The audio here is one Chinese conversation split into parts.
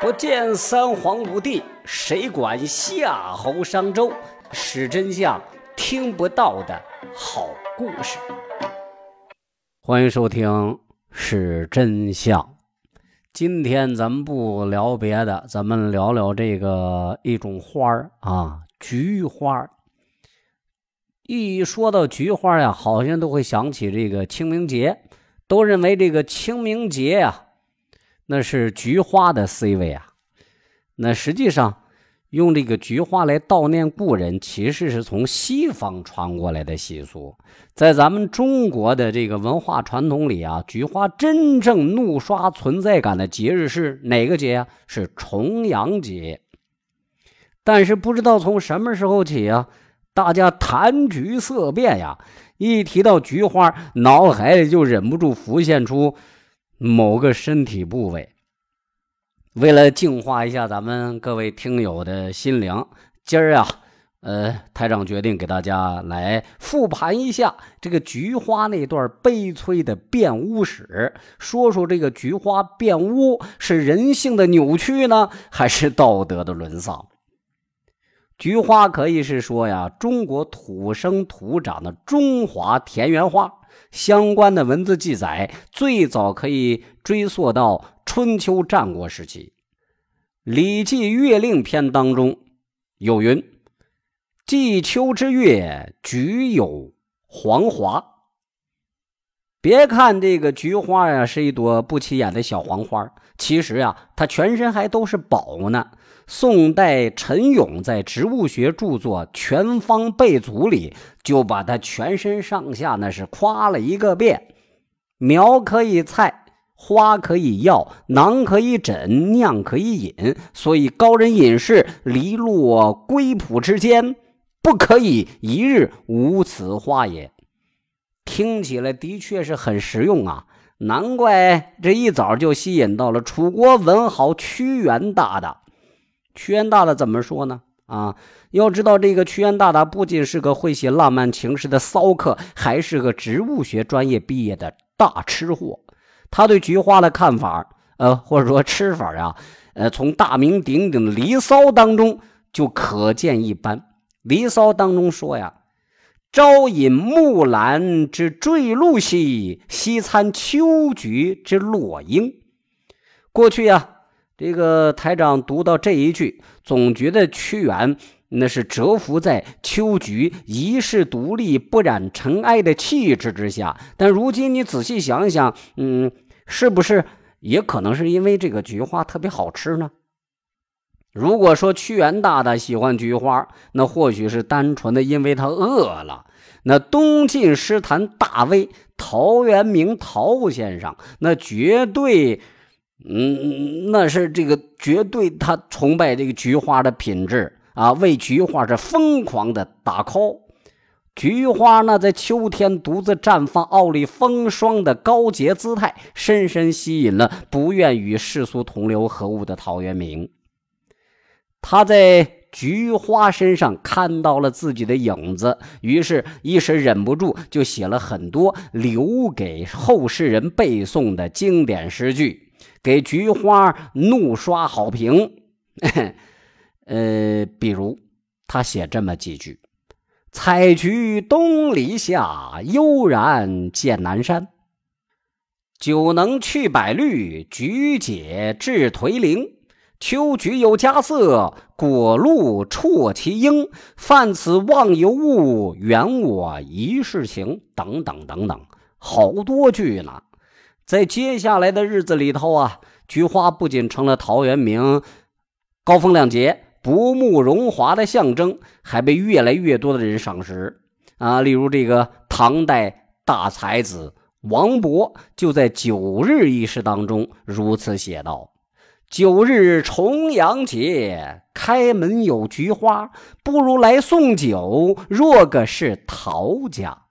不见三皇五帝，谁管夏侯商周？史真相，听不到的好故事。欢迎收听《史真相》。今天咱们不聊别的，咱们聊聊这个一种花儿啊，菊花。一说到菊花呀，好像都会想起这个清明节，都认为这个清明节呀。那是菊花的 C 位啊，那实际上用这个菊花来悼念故人，其实是从西方传过来的习俗。在咱们中国的这个文化传统里啊，菊花真正怒刷存在感的节日是哪个节啊？是重阳节。但是不知道从什么时候起啊，大家谈菊色变呀，一提到菊花，脑海里就忍不住浮现出。某个身体部位，为了净化一下咱们各位听友的心灵，今儿啊，呃，台长决定给大家来复盘一下这个菊花那段悲催的变污史，说说这个菊花变污是人性的扭曲呢，还是道德的沦丧？菊花可以是说呀，中国土生土长的中华田园花。相关的文字记载最早可以追溯到春秋战国时期，《礼记·月令篇》当中有云：“季秋之月，菊有黄华。”别看这个菊花呀是一朵不起眼的小黄花，其实呀，它全身还都是宝呢。宋代陈勇在植物学著作《全方备祖》里就把它全身上下那是夸了一个遍。苗可以菜，花可以药，囊可以枕，酿可以饮，所以高人隐士离落归朴之间，不可以一日无此花也。听起来的确是很实用啊，难怪这一早就吸引到了楚国文豪屈原大大。屈原大大怎么说呢？啊，要知道这个屈原大大不仅是个会写浪漫情诗的骚客，还是个植物学专业毕业的大吃货。他对菊花的看法，呃，或者说吃法呀，呃，从大名鼎鼎的《离骚》当中就可见一斑。《离骚》当中说呀：“朝饮木兰之坠露兮，夕餐秋菊之落英。”过去呀。这个台长读到这一句，总觉得屈原那是蛰伏在秋菊一世独立、不染尘埃的气质之下。但如今你仔细想想，嗯，是不是也可能是因为这个菊花特别好吃呢？如果说屈原大大喜欢菊花，那或许是单纯的因为他饿了。那东晋诗坛大 V 陶渊明陶先生，那绝对。嗯，那是这个绝对，他崇拜这个菊花的品质啊，为菊花是疯狂的打 call。菊花呢，在秋天独自绽放、傲立风霜的高洁姿态，深深吸引了不愿与世俗同流合污的陶渊明。他在菊花身上看到了自己的影子，于是，一时忍不住就写了很多留给后世人背诵的经典诗句。给菊花怒刷好评，呃，比如他写这么几句：“采菊东篱下，悠然见南山。酒能去百虑，菊解治颓灵。秋菊有佳色，果露啜其英。泛此忘犹物，圆我一世情。”等等等等，好多句呢。在接下来的日子里头啊，菊花不仅成了陶渊明高风亮节、不慕荣华的象征，还被越来越多的人赏识啊。例如，这个唐代大才子王勃就在《九日》一诗当中如此写道：“九日重阳节，开门有菊花，不如来送酒，若个是陶家。”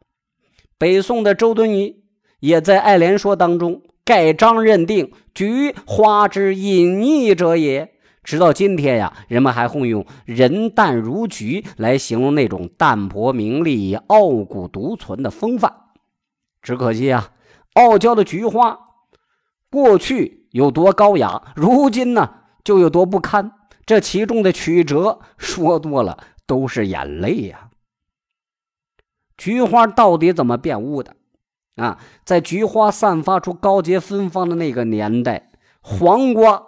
北宋的周敦颐。也在《爱莲说》当中盖章认定菊花之隐逸者也。直到今天呀，人们还会用“人淡如菊”来形容那种淡泊名利、傲骨独存的风范。只可惜啊，傲娇的菊花过去有多高雅，如今呢就有多不堪。这其中的曲折，说多了都是眼泪呀。菊花到底怎么变污的？啊，在菊花散发出高洁芬芳的那个年代，黄瓜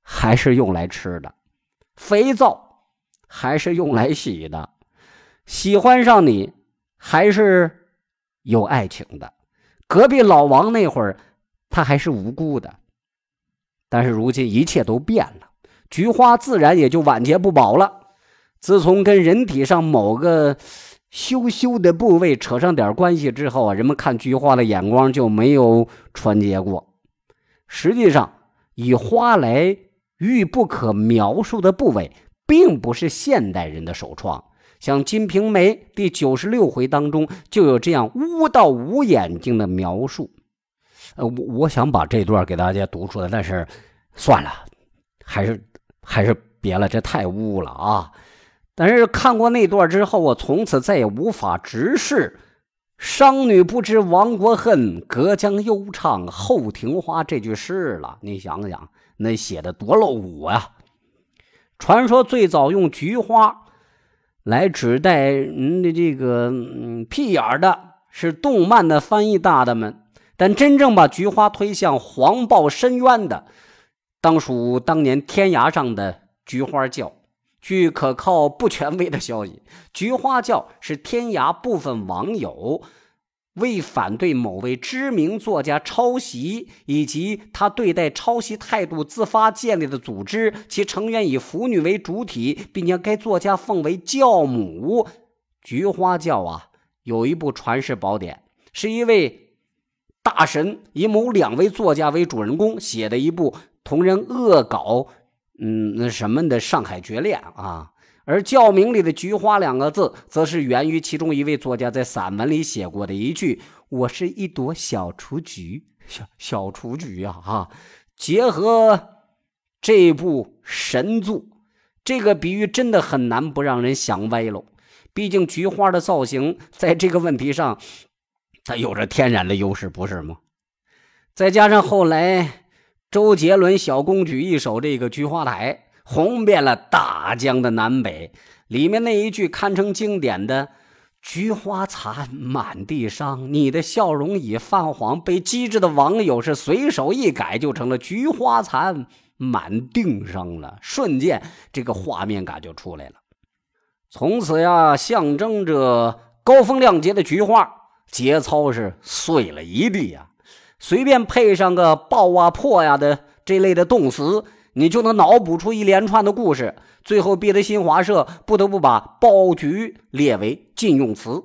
还是用来吃的，肥皂还是用来洗的，喜欢上你还是有爱情的。隔壁老王那会儿，他还是无辜的，但是如今一切都变了。菊花自然也就晚节不保了。自从跟人体上某个羞羞的部位扯上点关系之后啊，人们看菊花的眼光就没有纯洁过。实际上，以花来喻不可描述的部位，并不是现代人的首创。像《金瓶梅》第九十六回当中就有这样污到无眼睛的描述。呃，我我想把这段给大家读出来，但是算了，还是。还是别了，这太污了啊！但是看过那段之后，我从此再也无法直视“商女不知亡国恨，隔江犹唱后庭花”这句诗了。你想想，那写的多露骨啊！传说最早用菊花来指代人的这个嗯屁眼的是动漫的翻译大大们，但真正把菊花推向黄暴深渊的。当属当年天涯上的菊花教。据可靠不权威的消息，菊花教是天涯部分网友为反对某位知名作家抄袭以及他对待抄袭态度自发建立的组织。其成员以腐女为主体，并将该作家奉为教母。菊花教啊，有一部传世宝典，是一位大神以某两位作家为主人公写的一部。同人恶搞，嗯，那什么的《上海绝恋》啊，而教名里的“菊花”两个字，则是源于其中一位作家在散文里写过的一句：“我是一朵小雏菊，小小雏菊呀！”哈，结合这部神作，这个比喻真的很难不让人想歪喽。毕竟菊花的造型在这个问题上，它有着天然的优势，不是吗？再加上后来。周杰伦小公举一首这个《菊花台》，红遍了大江的南北。里面那一句堪称经典的“菊花残，满地伤，你的笑容已泛黄”，被机智的网友是随手一改，就成了“菊花残，满腚伤”了。瞬间，这个画面感就出来了。从此呀，象征着高风亮节的菊花节操是碎了一地呀。随便配上个爆啊破呀的这类的动词，你就能脑补出一连串的故事，最后逼得新华社不得不把爆菊列为禁用词。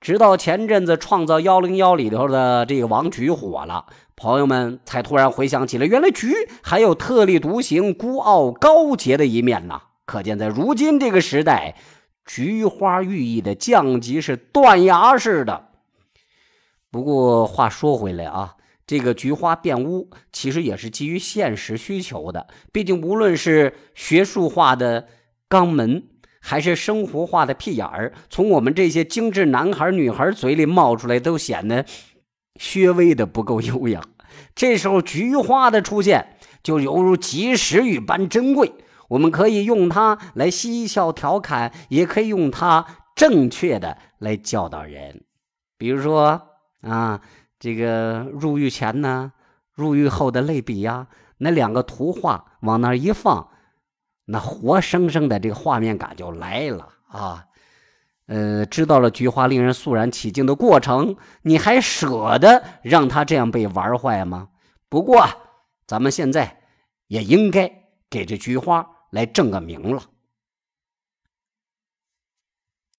直到前阵子《创造幺零幺》里头的这个王菊火了，朋友们才突然回想起来，原来菊还有特立独行、孤傲高洁的一面呢。可见在如今这个时代，菊花寓意的降级是断崖式的。不过话说回来啊，这个菊花变污其实也是基于现实需求的。毕竟无论是学术化的肛门，还是生活化的屁眼儿，从我们这些精致男孩女孩嘴里冒出来，都显得略微的不够优雅。这时候菊花的出现，就犹如及时雨般珍贵。我们可以用它来嬉笑调侃，也可以用它正确的来教导人。比如说。啊，这个入狱前呢，入狱后的类比呀，那两个图画往那一放，那活生生的这个画面感就来了啊。呃，知道了菊花令人肃然起敬的过程，你还舍得让他这样被玩坏吗？不过，咱们现在也应该给这菊花来正个名了。